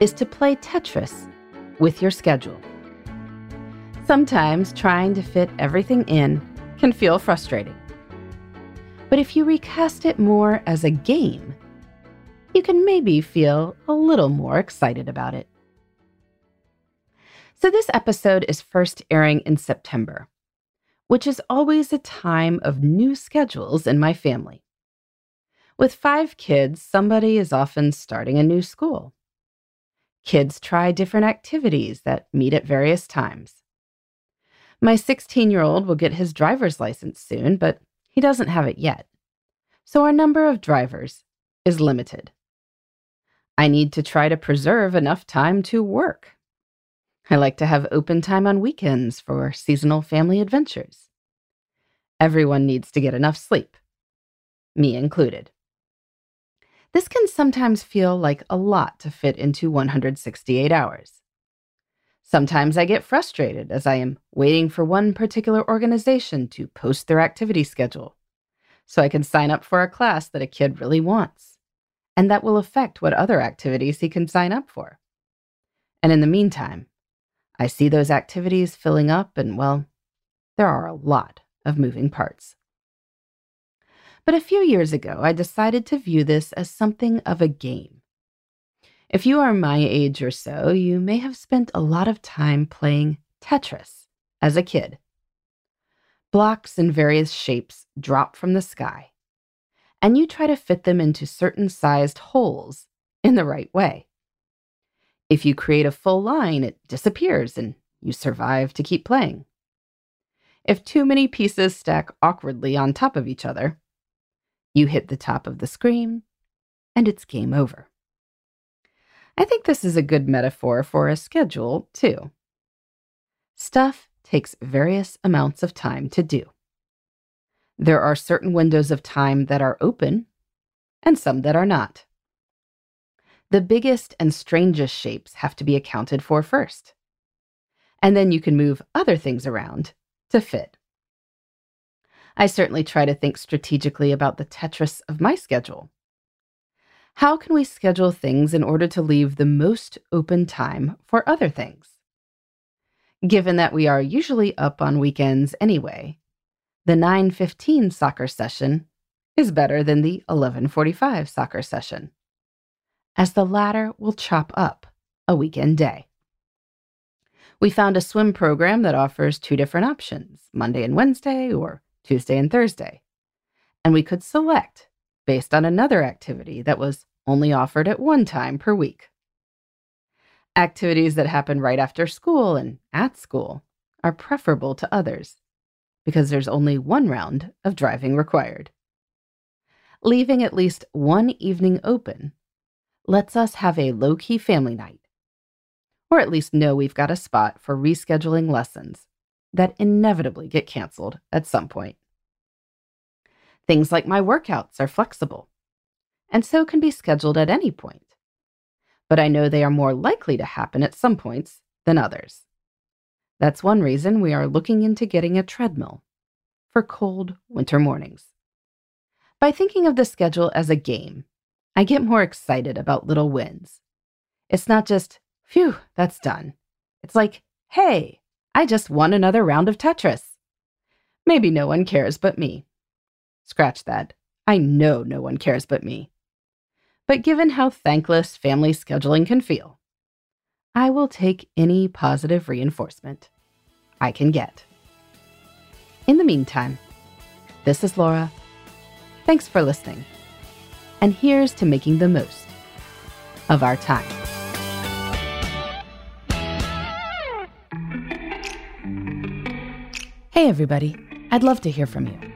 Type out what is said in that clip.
is to play Tetris with your schedule. Sometimes trying to fit everything in can feel frustrating. But if you recast it more as a game, you can maybe feel a little more excited about it. So, this episode is first airing in September, which is always a time of new schedules in my family. With five kids, somebody is often starting a new school. Kids try different activities that meet at various times. My 16 year old will get his driver's license soon, but he doesn't have it yet. So our number of drivers is limited. I need to try to preserve enough time to work. I like to have open time on weekends for seasonal family adventures. Everyone needs to get enough sleep, me included. This can sometimes feel like a lot to fit into 168 hours. Sometimes I get frustrated as I am waiting for one particular organization to post their activity schedule so I can sign up for a class that a kid really wants and that will affect what other activities he can sign up for. And in the meantime, I see those activities filling up, and well, there are a lot of moving parts. But a few years ago, I decided to view this as something of a game. If you are my age or so, you may have spent a lot of time playing Tetris as a kid. Blocks in various shapes drop from the sky, and you try to fit them into certain sized holes in the right way. If you create a full line, it disappears and you survive to keep playing. If too many pieces stack awkwardly on top of each other, you hit the top of the screen, and it's game over. I think this is a good metaphor for a schedule, too. Stuff takes various amounts of time to do. There are certain windows of time that are open and some that are not. The biggest and strangest shapes have to be accounted for first. And then you can move other things around to fit. I certainly try to think strategically about the Tetris of my schedule. How can we schedule things in order to leave the most open time for other things? Given that we are usually up on weekends anyway, the 9:15 soccer session is better than the 11:45 soccer session, as the latter will chop up a weekend day. We found a swim program that offers two different options, Monday and Wednesday or Tuesday and Thursday. And we could select based on another activity that was only offered at one time per week. Activities that happen right after school and at school are preferable to others because there's only one round of driving required. Leaving at least one evening open lets us have a low key family night, or at least know we've got a spot for rescheduling lessons that inevitably get canceled at some point. Things like my workouts are flexible, and so can be scheduled at any point. But I know they are more likely to happen at some points than others. That's one reason we are looking into getting a treadmill for cold winter mornings. By thinking of the schedule as a game, I get more excited about little wins. It's not just, phew, that's done. It's like, hey, I just won another round of Tetris. Maybe no one cares but me. Scratch that. I know no one cares but me. But given how thankless family scheduling can feel, I will take any positive reinforcement I can get. In the meantime, this is Laura. Thanks for listening. And here's to making the most of our time. Hey, everybody. I'd love to hear from you.